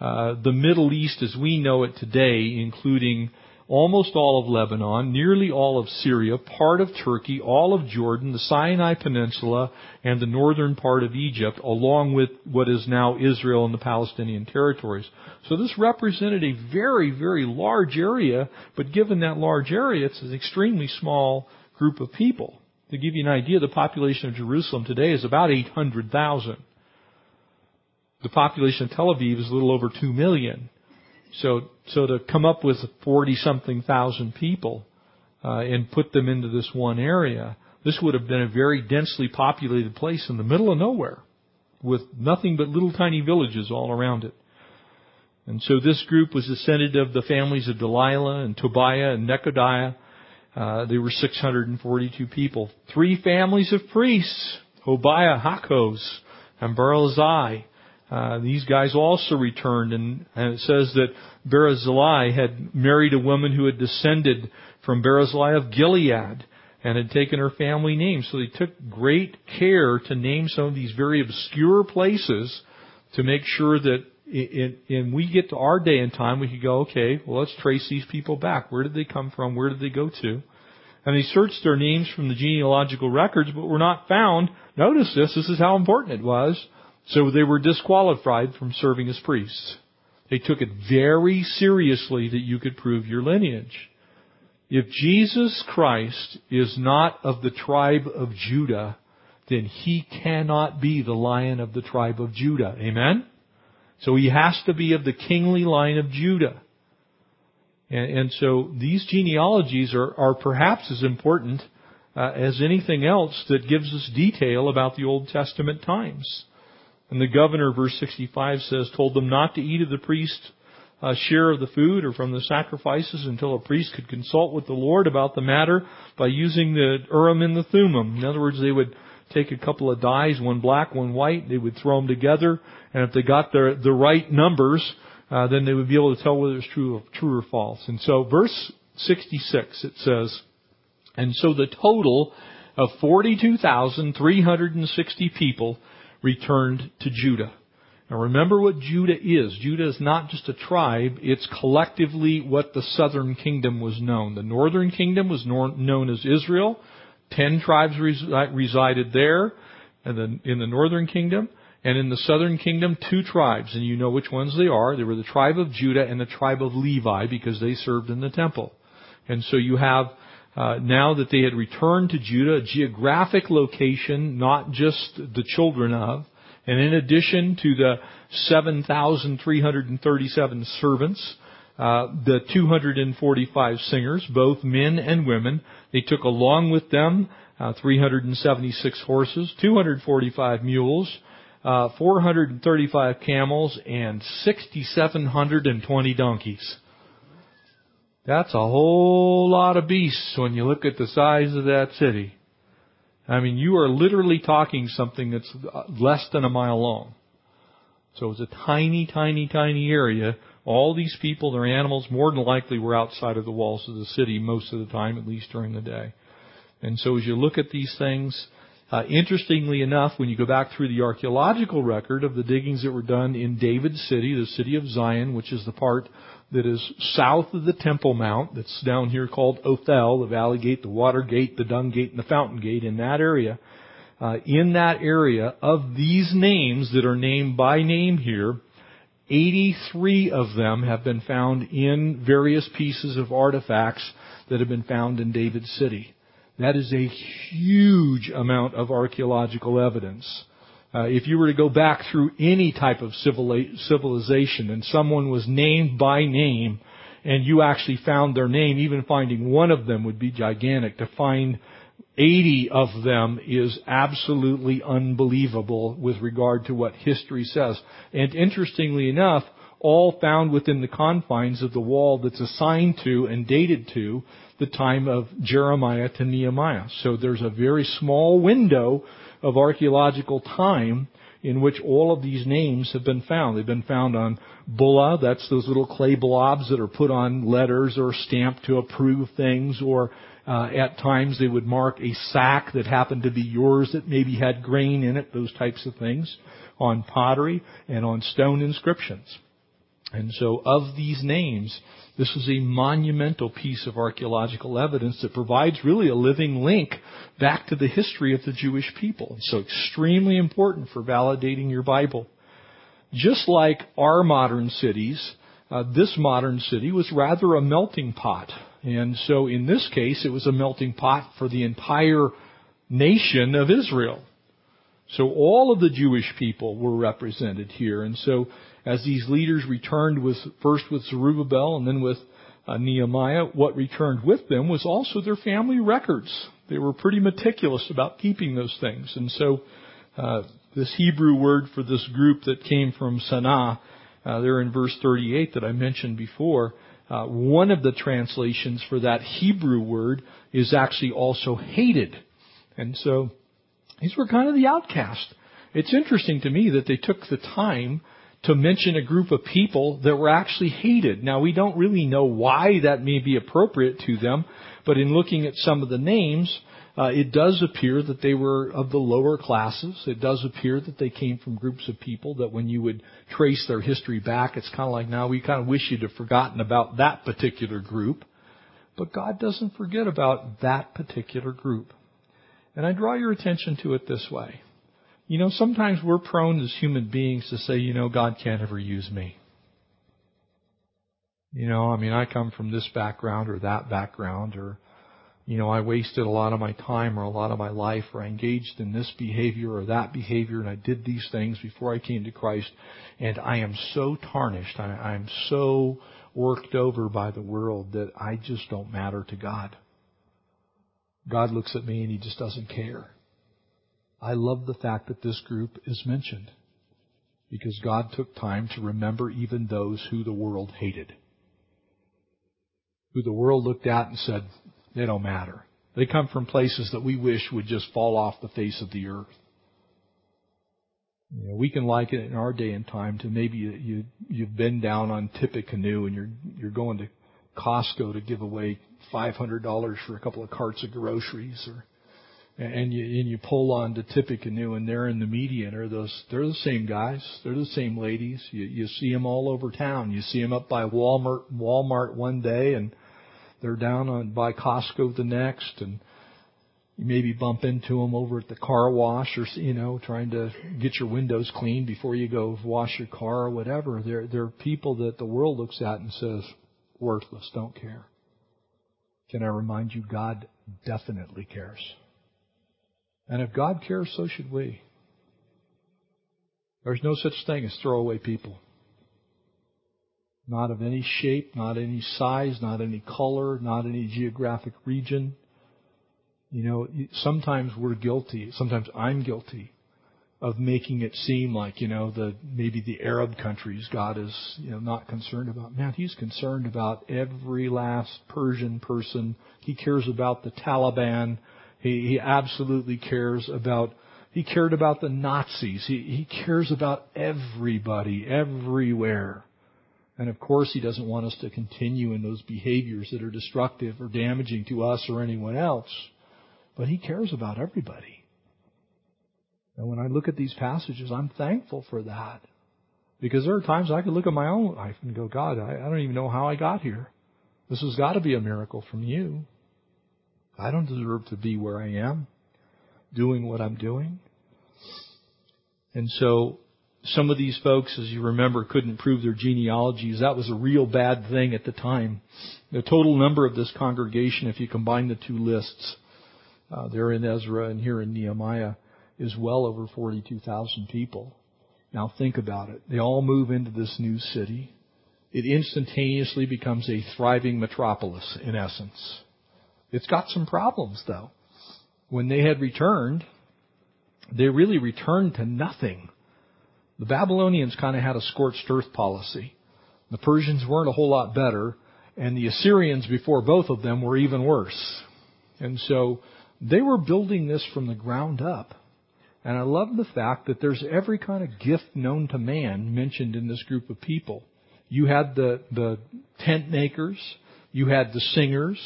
uh, the Middle East as we know it today, including almost all of Lebanon, nearly all of Syria, part of Turkey, all of Jordan, the Sinai Peninsula, and the northern part of Egypt, along with what is now Israel and the Palestinian territories. So this represented a very, very large area, but given that large area, it's an extremely small group of people. To give you an idea, the population of Jerusalem today is about 800,000. The population of Tel Aviv is a little over 2 million. So, so to come up with 40 something thousand people, uh, and put them into this one area, this would have been a very densely populated place in the middle of nowhere with nothing but little tiny villages all around it. And so this group was descended of the families of Delaiah and Tobiah and Nekoda. Uh, they were 642 people. Three families of priests, Hobaiah, Hakkoz, and Barzillai. Uh, these guys also returned, and, and it says that Barzillai had married a woman who had descended from Barzillai of Gilead and had taken her family name. So they took great care to name some of these very obscure places to make sure that in, we get to our day and time, we could go, okay, well, let's trace these people back. Where did they come from? Where did they go to? And they searched their names from the genealogical records, but were not found. Notice this, this is how important it was. So they were disqualified from serving as priests. They took it very seriously that you could prove your lineage. If Jesus Christ is not of the tribe of Judah, then he cannot be the lion of the tribe of Judah. Amen? So he has to be of the kingly line of Judah. And, and so these genealogies are, are perhaps as important uh, as anything else that gives us detail about the Old Testament times. And the governor, verse 65 says, told them not to eat of the priest's uh, share of the food or from the sacrifices until a priest could consult with the Lord about the matter by using the Urim and the Thummim. In other words, they would take a couple of dyes, one black, one white, they would throw them together, and if they got the, the right numbers, uh, then they would be able to tell whether it's true true or false. And so verse 66, it says, and so the total of 42,360 people returned to Judah. Now remember what Judah is. Judah is not just a tribe, it's collectively what the southern kingdom was known. The northern kingdom was known as Israel. Ten tribes resided there in the northern kingdom. And in the southern kingdom, two tribes, and you know which ones they are. They were the tribe of Judah and the tribe of Levi because they served in the temple. And so you have uh, now that they had returned to Judah, a geographic location, not just the children of, and in addition to the 7,337 servants, uh, the 245 singers, both men and women, they took along with them uh, 376 horses, 245 mules, uh, 435 camels, and 6,720 donkeys. That's a whole lot of beasts when you look at the size of that city. I mean, you are literally talking something that's less than a mile long. So it's a tiny, tiny, tiny area. All these people, their animals, more than likely were outside of the walls of the city most of the time, at least during the day. And so as you look at these things, uh, interestingly enough, when you go back through the archaeological record of the diggings that were done in David's city, the city of Zion, which is the part that is south of the Temple Mount, that's down here called Ophel, the Valley Gate, the Water Gate, the Dung Gate, and the Fountain Gate, in that area, uh, in that area, of these names that are named by name here, 83 of them have been found in various pieces of artifacts that have been found in David's city. That is a huge amount of archaeological evidence. Uh, if you were to go back through any type of civilization and someone was named by name and you actually found their name, even finding one of them would be gigantic. To find 80 of them is absolutely unbelievable with regard to what history says. And interestingly enough, all found within the confines of the wall that's assigned to and dated to the time of Jeremiah to Nehemiah. So there's a very small window of archaeological time in which all of these names have been found. They've been found on bulla, that's those little clay blobs that are put on letters or stamped to approve things, or uh, at times they would mark a sack that happened to be yours that maybe had grain in it, those types of things, on pottery and on stone inscriptions. And so of these names, this is a monumental piece of archaeological evidence that provides really a living link back to the history of the Jewish people. So extremely important for validating your Bible. Just like our modern cities, uh, this modern city was rather a melting pot. And so in this case, it was a melting pot for the entire nation of Israel. So all of the Jewish people were represented here. And so as these leaders returned with, first with Zerubbabel and then with uh, Nehemiah, what returned with them was also their family records. They were pretty meticulous about keeping those things. And so, uh, this Hebrew word for this group that came from Senaah, uh, there in verse 38 that I mentioned before, uh, one of the translations for that Hebrew word is actually also hated. And so, these were kind of the outcast. It's interesting to me that they took the time to mention a group of people that were actually hated. Now we don't really know why that may be appropriate to them, but in looking at some of the names, uh, it does appear that they were of the lower classes. It does appear that they came from groups of people that when you would trace their history back, it's kind of like now we kind of wish you'd have forgotten about that particular group. But God doesn't forget about that particular group. And I draw your attention to it this way. You know, sometimes we're prone as human beings to say, you know, God can't ever use me. You know, I mean, I come from this background or that background or, you know, I wasted a lot of my time or a lot of my life or I engaged in this behavior or that behavior and I did these things before I came to Christ and I am so tarnished. I, I'm so worked over by the world that I just don't matter to God. God looks at me and He just doesn't care. I love the fact that this group is mentioned because God took time to remember even those who the world hated. Who the world looked at and said, they don't matter. They come from places that we wish would just fall off the face of the earth. You know, we can liken it in our day and time to maybe you, you you've been down on Tippecanoe and you're you're going to Costco to give away five hundred dollars for a couple of carts of groceries or and you and you pull on to Tippecanoe and they're in the median are those they're the same guys. They're the same ladies. You you see them all over town. You see them up by Walmart Walmart one day and they're down on by Costco the next and you maybe bump into them over at the car wash or you know trying to get your windows cleaned before you go wash your car or whatever. They're they're people that the world looks at and says worthless don't care can I remind you God definitely cares and if God cares, so should we. There's no such thing as throwaway people. Not of any shape, not any size, not any color, not any geographic region. You know, sometimes we're guilty, sometimes I'm guilty of making it seem like, you know, the maybe the Arab countries God is, you know, not concerned about. Man, he's concerned about every last Persian person. He cares about the Taliban. He, he absolutely cares about, he cared about the Nazis. He, he cares about everybody, everywhere. And of course, he doesn't want us to continue in those behaviors that are destructive or damaging to us or anyone else. But he cares about everybody. And when I look at these passages, I'm thankful for that. Because there are times I could look at my own life and go, God, I, I don't even know how I got here. This has got to be a miracle from you. I don't deserve to be where I am, doing what I'm doing. And so, some of these folks, as you remember, couldn't prove their genealogies. That was a real bad thing at the time. The total number of this congregation, if you combine the two lists, uh, there in Ezra and here in Nehemiah, is well over 42,000 people. Now think about it. They all move into this new city. It instantaneously becomes a thriving metropolis, in essence. It's got some problems though. When they had returned, they really returned to nothing. The Babylonians kind of had a scorched earth policy. The Persians weren't a whole lot better, and the Assyrians before both of them were even worse. And so they were building this from the ground up. And I love the fact that there's every kind of gift known to man mentioned in this group of people. You had the, the tent makers, you had the singers,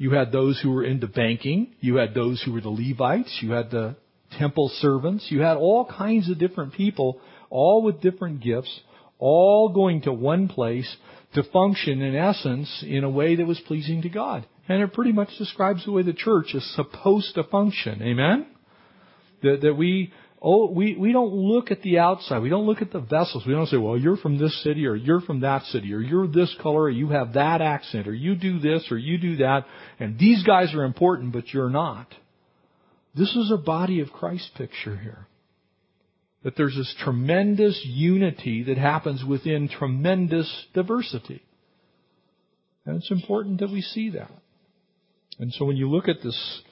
you had those who were into banking. You had those who were the Levites. You had the temple servants. You had all kinds of different people, all with different gifts, all going to one place to function in essence in a way that was pleasing to God. And it pretty much describes the way the church is supposed to function. Amen? That, that we, oh, we, we don't look at the outside. We don't look at the vessels. We don't say, well, you're from this city or you're from that city or you're this color or you have that accent or you do this or you do that. And these guys are important, but you're not. This is a body of Christ picture here. That there's this tremendous unity that happens within tremendous diversity. And it's important that we see that. And so when you look at this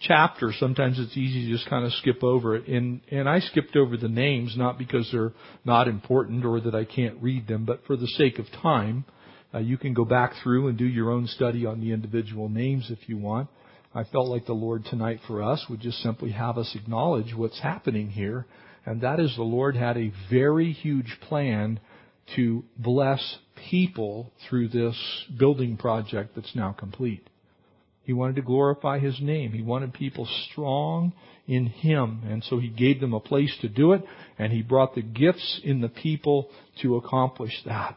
chapter, sometimes it's easy to just kind of skip over it. And, and I skipped over the names, not because they're not important or that I can't read them, but for the sake of time. Uh, you can go back through and do your own study on the individual names if you want. I felt like the Lord tonight for us would just simply have us acknowledge what's happening here, and that is the Lord had a very huge plan to bless people through this building project that's now complete. He wanted to glorify His name. He wanted people strong in Him. And so He gave them a place to do it, and He brought the gifts in the people to accomplish that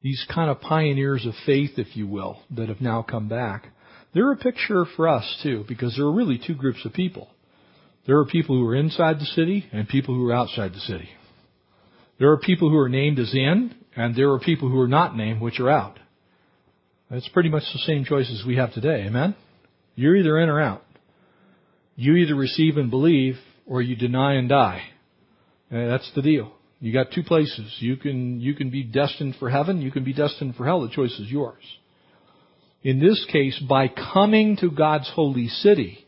these kind of pioneers of faith, if you will, that have now come back. They're a picture for us too, because there are really two groups of people. There are people who are inside the city and people who are outside the city. There are people who are named as in, and there are people who are not named, which are out. It's pretty much the same choices we have today, amen? You're either in or out. You either receive and believe, or you deny and die. And that's the deal. You got two places. You can, you can be destined for heaven, you can be destined for hell. The choice is yours. In this case, by coming to God's holy city,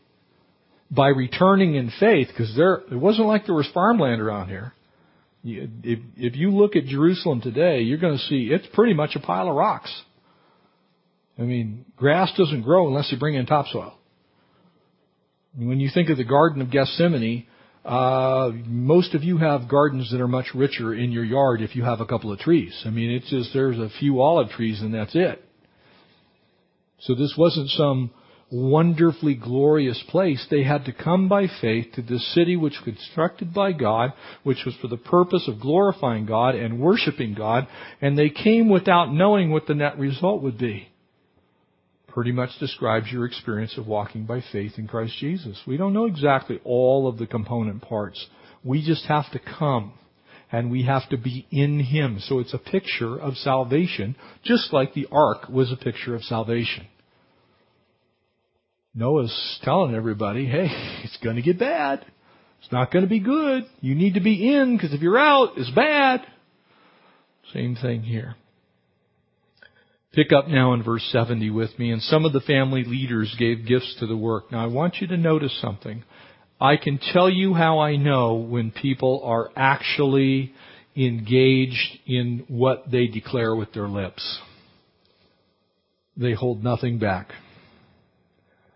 by returning in faith, because there, it wasn't like there was farmland around here. If, if you look at Jerusalem today, you're going to see it's pretty much a pile of rocks. I mean, grass doesn't grow unless you bring in topsoil. When you think of the Garden of Gethsemane, uh, most of you have gardens that are much richer in your yard if you have a couple of trees. I mean, it's just there's a few olive trees and that's it. So this wasn't some wonderfully glorious place. They had to come by faith to this city which was constructed by God, which was for the purpose of glorifying God and worshiping God, and they came without knowing what the net result would be pretty much describes your experience of walking by faith in Christ Jesus. We don't know exactly all of the component parts. We just have to come and we have to be in Him. So it's a picture of salvation, just like the ark was a picture of salvation. Noah's telling everybody, hey, it's going to get bad. It's not going to be good. You need to be in because if you're out, it's bad. Same thing here. Pick up now in verse 70 with me. And some of the family leaders gave gifts to the work. Now I want you to notice something. I can tell you how I know when people are actually engaged in what they declare with their lips. They hold nothing back.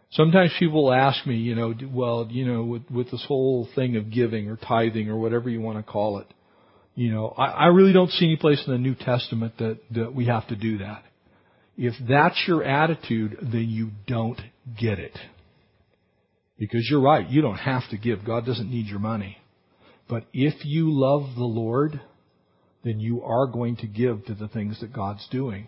Sometimes people ask me, you know, well, you know, with, with this whole thing of giving or tithing or whatever you want to call it, you know, I, I really don't see any place in the New Testament that, that we have to do that. If that's your attitude, then you don't get it. Because you're right, you don't have to give. God doesn't need your money. But if you love the Lord, then you are going to give to the things that God's doing.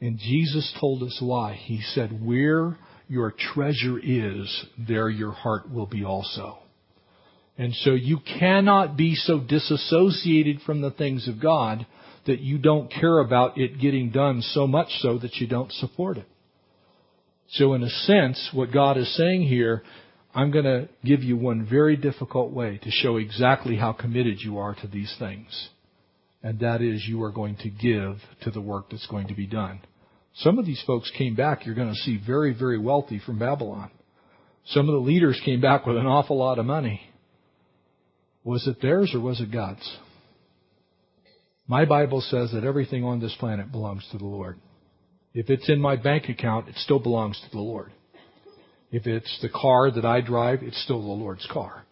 And Jesus told us why. He said, where your treasure is, there your heart will be also. And so you cannot be so disassociated from the things of God that you don't care about it getting done so much so that you don't support it. So in a sense, what God is saying here, I'm going to give you one very difficult way to show exactly how committed you are to these things. And that is you are going to give to the work that's going to be done. Some of these folks came back, you're going to see very, very wealthy from Babylon. Some of the leaders came back with an awful lot of money. Was it theirs or was it God's? My Bible says that everything on this planet belongs to the Lord. If it's in my bank account, it still belongs to the Lord. If it's the car that I drive, it's still the Lord's car.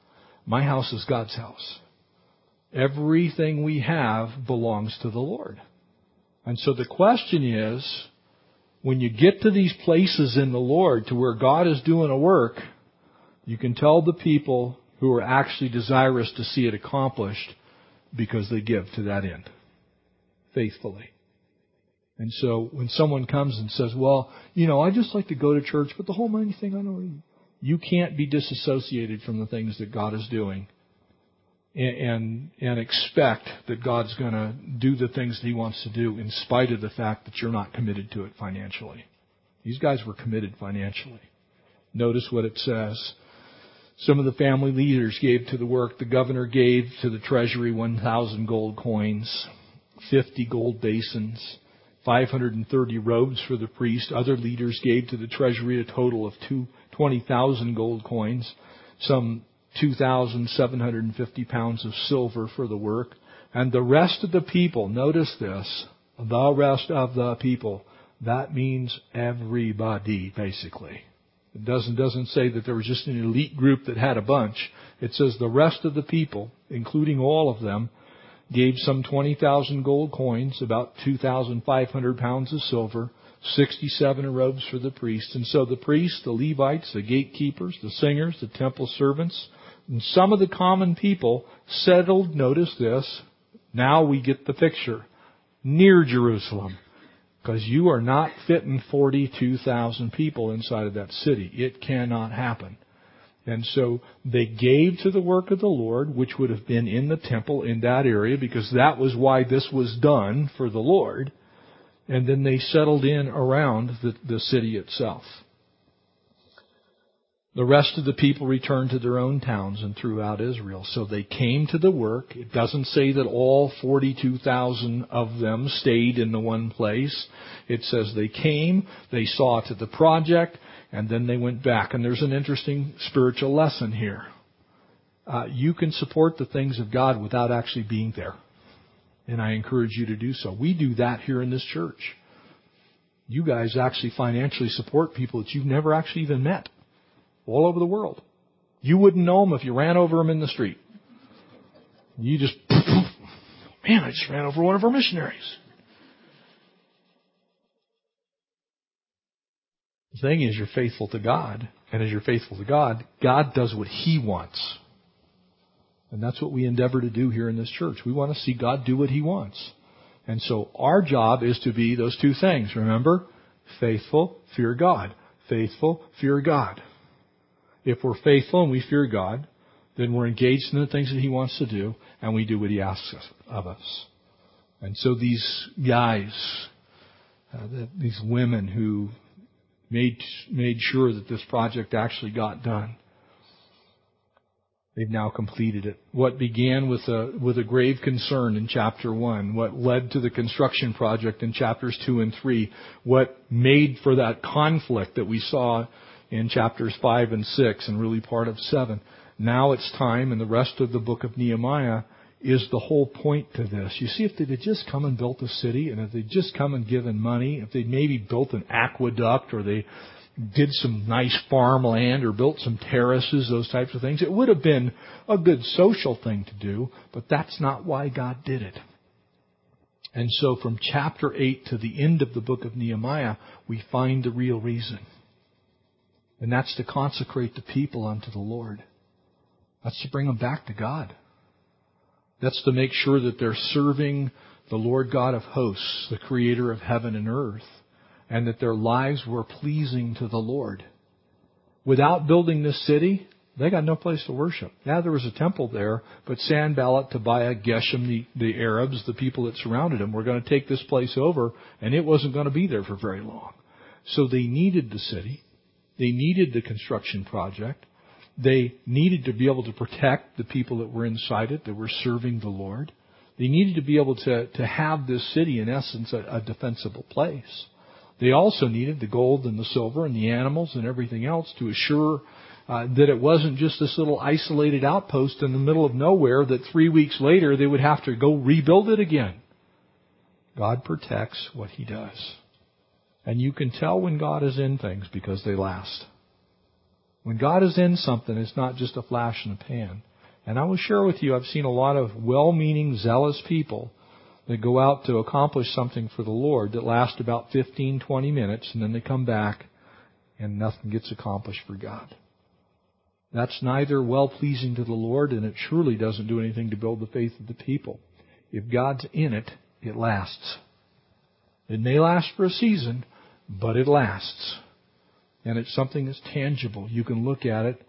My house is God's house. Everything we have belongs to the Lord. And so the question is, when you get to these places in the Lord to where God is doing a work, you can tell the people who are actually desirous to see it accomplished because they give to that end faithfully. And so when someone comes and says, well, you know, I just like to go to church, but the whole money thing, I don't, you can't be disassociated from the things that God is doing and, and, and expect that God's going to do the things that He wants to do in spite of the fact that you're not committed to it financially. These guys were committed financially. Notice what it says. Some of the family leaders gave to the work. The governor gave to the treasury 1,000 gold coins, 50 gold basins, 530 robes for the priest. Other leaders gave to the treasury a total of 20,000 gold coins, some 2,750 pounds of silver for the work. And the rest of the people, notice this, the rest of the people, that means everybody, basically. It doesn't, doesn't say that there was just an elite group that had a bunch. It says the rest of the people, including all of them, gave some 20,000 gold coins, about 2,500 pounds of silver, 67 robes for the priests. And so the priests, the Levites, the gatekeepers, the singers, the temple servants, and some of the common people settled, notice this, now we get the picture, near Jerusalem. Because you are not fitting 42,000 people inside of that city. It cannot happen. And so they gave to the work of the Lord, which would have been in the temple in that area, because that was why this was done for the Lord. And then they settled in around the, the city itself. The rest of the people returned to their own towns and throughout Israel. So they came to the work. It doesn't say that all 42,000 of them stayed in the one place. It says they came, they saw to the project, and then they went back. And there's an interesting spiritual lesson here. Uh, you can support the things of God without actually being there. And I encourage you to do so. We do that here in this church. You guys actually financially support people that you've never actually even met all over the world. You wouldn't know them if you ran over them in the street. You just, man, I just ran over one of our missionaries. The thing is, you're faithful to God. And as you're faithful to God, God does what He wants. And that's what we endeavor to do here in this church. We want to see God do what He wants. And so our job is to be those two things. Remember? Faithful, fear God. Faithful, fear God. If we're faithful and we fear God, then we're engaged in the things that He wants to do, and we do what He asks of us. And so these guys, uh, these women who made made sure that this project actually got done, they've now completed it. What began with a with a grave concern in chapter one, what led to the construction project in chapters two and three, what made for that conflict that we saw in chapters 5 and 6 and really part of 7. Now it's time, in the rest of the book of Nehemiah is the whole point to this. You see, if they'd just come and built a city, and if they'd just come and given money, if they'd maybe built an aqueduct, or they did some nice farmland, or built some terraces, those types of things, it would have been a good social thing to do, but that's not why God did it. And so from chapter 8 to the end of the book of Nehemiah, we find the real reason. And that's to consecrate the people unto the Lord. That's to bring them back to God. That's to make sure that they're serving the Lord God of hosts, the creator of heaven and earth, and that their lives were pleasing to the Lord. Without building this city, they got no place to worship. Yeah, there was a temple there, but Sanballat, Tobiah, Geshem, the, the Arabs, the people that surrounded them, were going to take this place over, and it wasn't going to be there for very long. So they needed the city. They needed the construction project. They needed to be able to protect the people that were inside it, that were serving the Lord. They needed to be able to, to have this city, in essence, a, a defensible place. They also needed the gold and the silver and the animals and everything else to assure uh, that it wasn't just this little isolated outpost in the middle of nowhere that three weeks later they would have to go rebuild it again. God protects what He does. And you can tell when God is in things because they last. When God is in something, it's not just a flash in the pan. And I will share with you, I've seen a lot of well-meaning, zealous people that go out to accomplish something for the Lord that last about 15, 20 minutes and then they come back and nothing gets accomplished for God. That's neither well pleasing to the Lord and it surely doesn't do anything to build the faith of the people. If God's in it, it lasts. It may last for a season, but it lasts. And it's something that's tangible. You can look at it.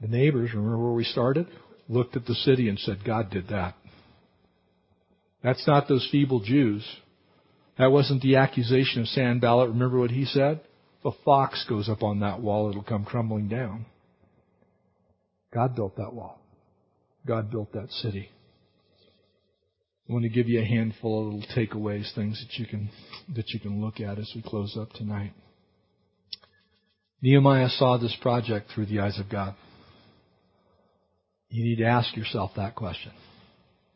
The neighbors, remember where we started? Looked at the city and said, God did that. That's not those feeble Jews. That wasn't the accusation of Sanballat. Remember what he said? If a fox goes up on that wall, it'll come crumbling down. God built that wall. God built that city. I want to give you a handful of little takeaways, things that you can that you can look at as we close up tonight. Nehemiah saw this project through the eyes of God. You need to ask yourself that question.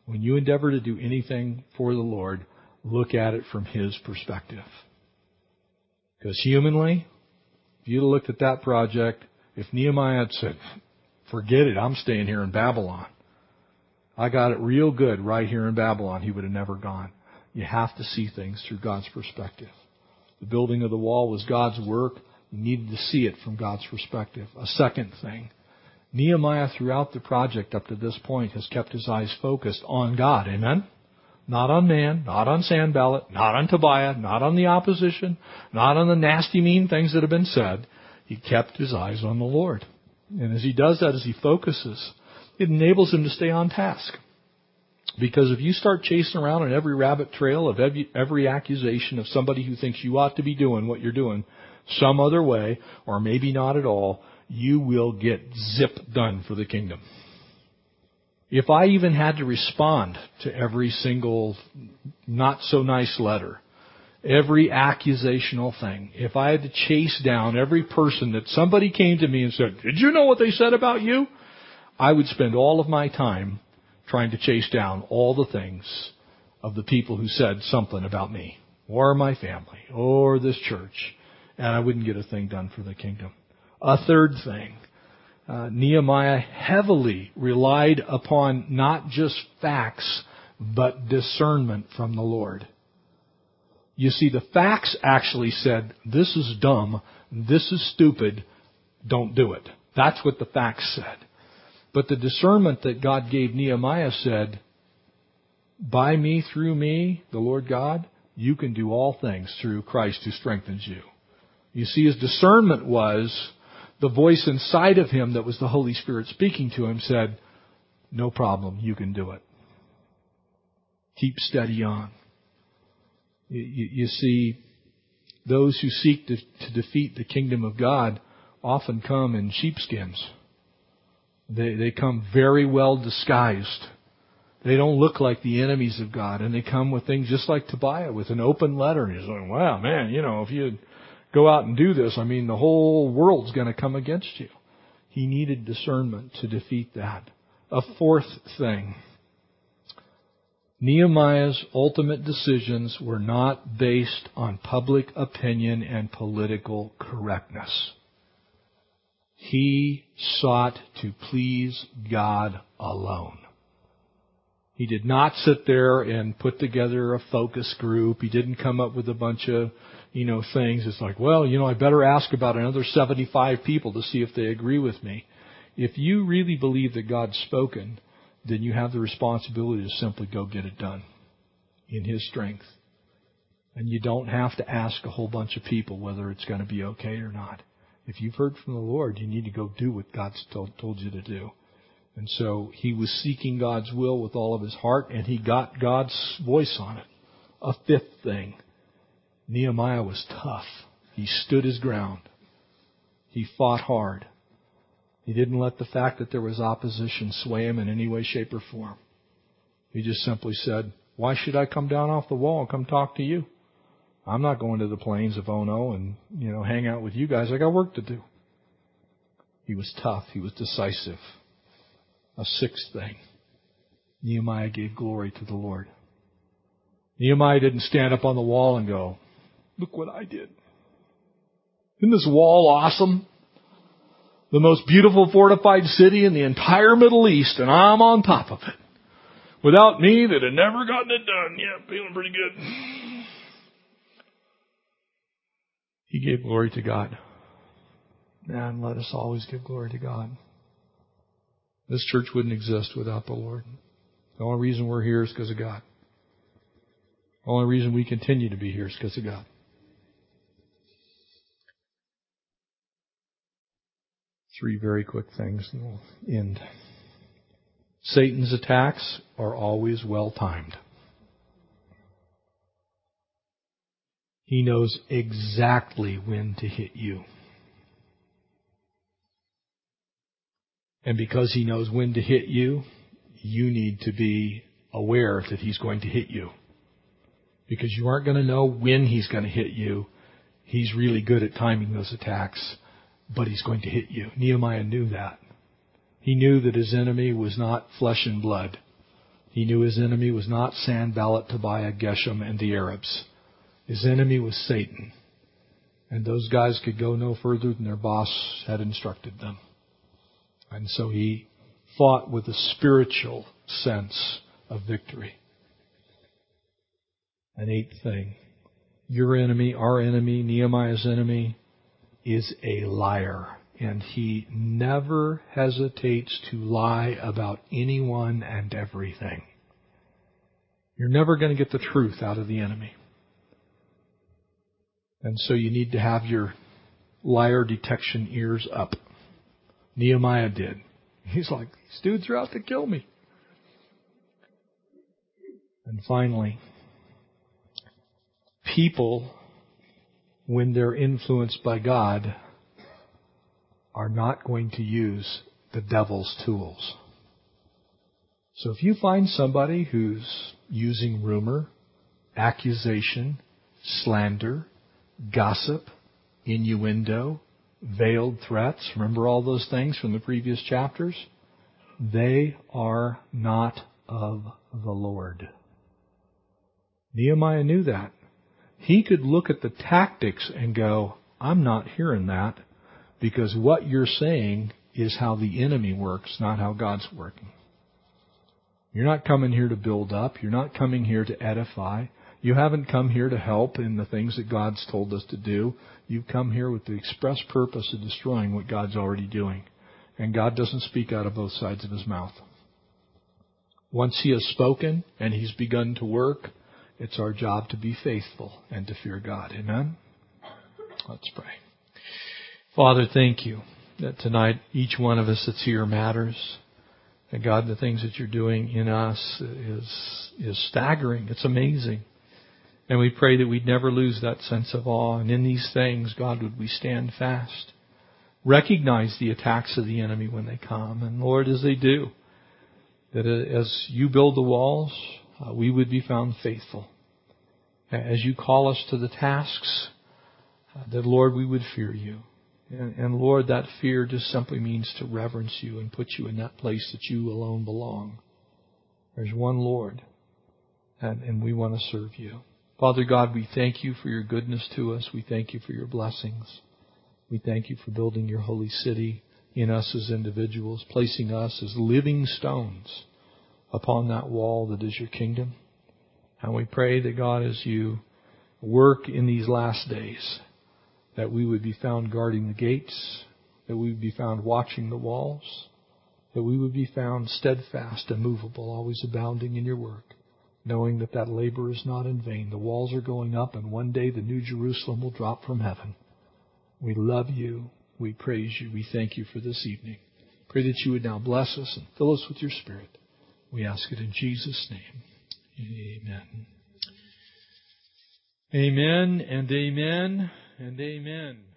When you endeavor to do anything for the Lord, look at it from His perspective. Because humanly, if you'd have looked at that project, if Nehemiah had said, forget it, I'm staying here in Babylon. I got it real good right here in Babylon, he would have never gone. You have to see things through God's perspective. The building of the wall was God's work. Needed to see it from God's perspective. A second thing, Nehemiah throughout the project up to this point has kept his eyes focused on God. Amen? Not on man, not on Sanballat, not on Tobiah, not on the opposition, not on the nasty mean things that have been said. He kept his eyes on the Lord. And as he does that, as he focuses, it enables him to stay on task. Because if you start chasing around on every rabbit trail of every, every accusation of somebody who thinks you ought to be doing what you're doing some other way, or maybe not at all, you will get zip done for the kingdom. If I even had to respond to every single not so nice letter, every accusational thing, if I had to chase down every person that somebody came to me and said, did you know what they said about you? I would spend all of my time trying to chase down all the things of the people who said something about me or my family or this church and I wouldn't get a thing done for the kingdom. A third thing, uh, Nehemiah heavily relied upon not just facts, but discernment from the Lord. You see, the facts actually said, this is dumb, this is stupid, don't do it. That's what the facts said. But the discernment that God gave Nehemiah said, by me, through me, the Lord God, you can do all things through Christ who strengthens you. You see, his discernment was, the voice inside of him that was the Holy Spirit speaking to him said, no problem, you can do it. Keep steady on. You, you, you see, those who seek to, to, defeat the kingdom of God often come in sheepskins. They, they come very well disguised. They don't look like the enemies of God, and they come with things just like Tobiah, with an open letter. And he's like, wow, man, you know, if you go out and do this, I mean, the whole world's going to come against you. He needed discernment to defeat that. A fourth thing. Nehemiah's ultimate decisions were not based on public opinion and political correctness. He sought to please God alone. He did not sit there and put together a focus group. He didn't come up with a bunch of you know, things. It's like, well, you know, I better ask about another 75 people to see if they agree with me. If you really believe that God's spoken, then you have the responsibility to simply go get it done in His strength. And you don't have to ask a whole bunch of people whether it's going to be okay or not. If you've heard from the Lord, you need to go do what God's told, told you to do. And so he was seeking God's will with all of his heart, and he got God's voice on it. A fifth thing. Nehemiah was tough. He stood his ground. He fought hard. He didn't let the fact that there was opposition sway him in any way, shape, or form. He just simply said, why should I come down off the wall and come talk to you? I'm not going to the plains of Ono and, you know, hang out with you guys. I got work to do. He was tough. He was decisive. A sixth thing. Nehemiah gave glory to the Lord. Nehemiah didn't stand up on the wall and go, Look what I did. Isn't this wall awesome? The most beautiful fortified city in the entire Middle East, and I'm on top of it. Without me, they'd have never gotten it done. Yeah, feeling pretty good. He gave glory to God. And let us always give glory to God. This church wouldn't exist without the Lord. The only reason we're here is because of God. The only reason we continue to be here is because of God. Three very quick things and we'll end. Satan's attacks are always well timed. He knows exactly when to hit you. And because he knows when to hit you, you need to be aware that he's going to hit you. Because you aren't going to know when he's going to hit you. He's really good at timing those attacks, but he's going to hit you. Nehemiah knew that. He knew that his enemy was not flesh and blood. He knew his enemy was not Sanballat, Tobiah, Geshem, and the Arabs. His enemy was Satan. And those guys could go no further than their boss had instructed them. And so he fought with a spiritual sense of victory. An eighth thing. Your enemy, our enemy, Nehemiah's enemy, is a liar. And he never hesitates to lie about anyone and everything. You're never going to get the truth out of the enemy. And so you need to have your liar detection ears up. Nehemiah did. He's like, these dudes are out to kill me. And finally, people, when they're influenced by God, are not going to use the devil's tools. So if you find somebody who's using rumor, accusation, slander, gossip, innuendo, veiled threats. Remember all those things from the previous chapters? They are not of the Lord. Nehemiah knew that. He could look at the tactics and go, I'm not hearing that because what you're saying is how the enemy works, not how God's working. You're not coming here to build up. You're not coming here to edify. You haven't come here to help in the things that God's told us to do. You've come here with the express purpose of destroying what God's already doing. And God doesn't speak out of both sides of his mouth. Once he has spoken and he's begun to work, it's our job to be faithful and to fear God. Amen? Let's pray. Father, thank you that tonight each one of us that's here matters. And God, the things that you're doing in us is, is staggering. It's amazing. And we pray that we'd never lose that sense of awe. And in these things, God, would we stand fast. Recognize the attacks of the enemy when they come. And Lord, as they do, that as you build the walls, uh, we would be found faithful. As you call us to the tasks, uh, that Lord, we would fear you. And, and Lord, that fear just simply means to reverence you and put you in that place that you alone belong. There's one Lord, and, and we want to serve you. Father God, we thank you for your goodness to us. We thank you for your blessings. We thank you for building your holy city in us as individuals, placing us as living stones upon that wall that is your kingdom. And we pray that God, as you work in these last days, that we would be found guarding the gates, that we would be found watching the walls, that we would be found steadfast, immovable, always abounding in your work knowing that that labor is not in vain. The walls are going up, and one day the New Jerusalem will drop from heaven. We love you. We praise you. We thank you for this evening. Pray that you would now bless us and fill us with your Spirit. We ask it in Jesus' name. Amen. Amen and amen and amen.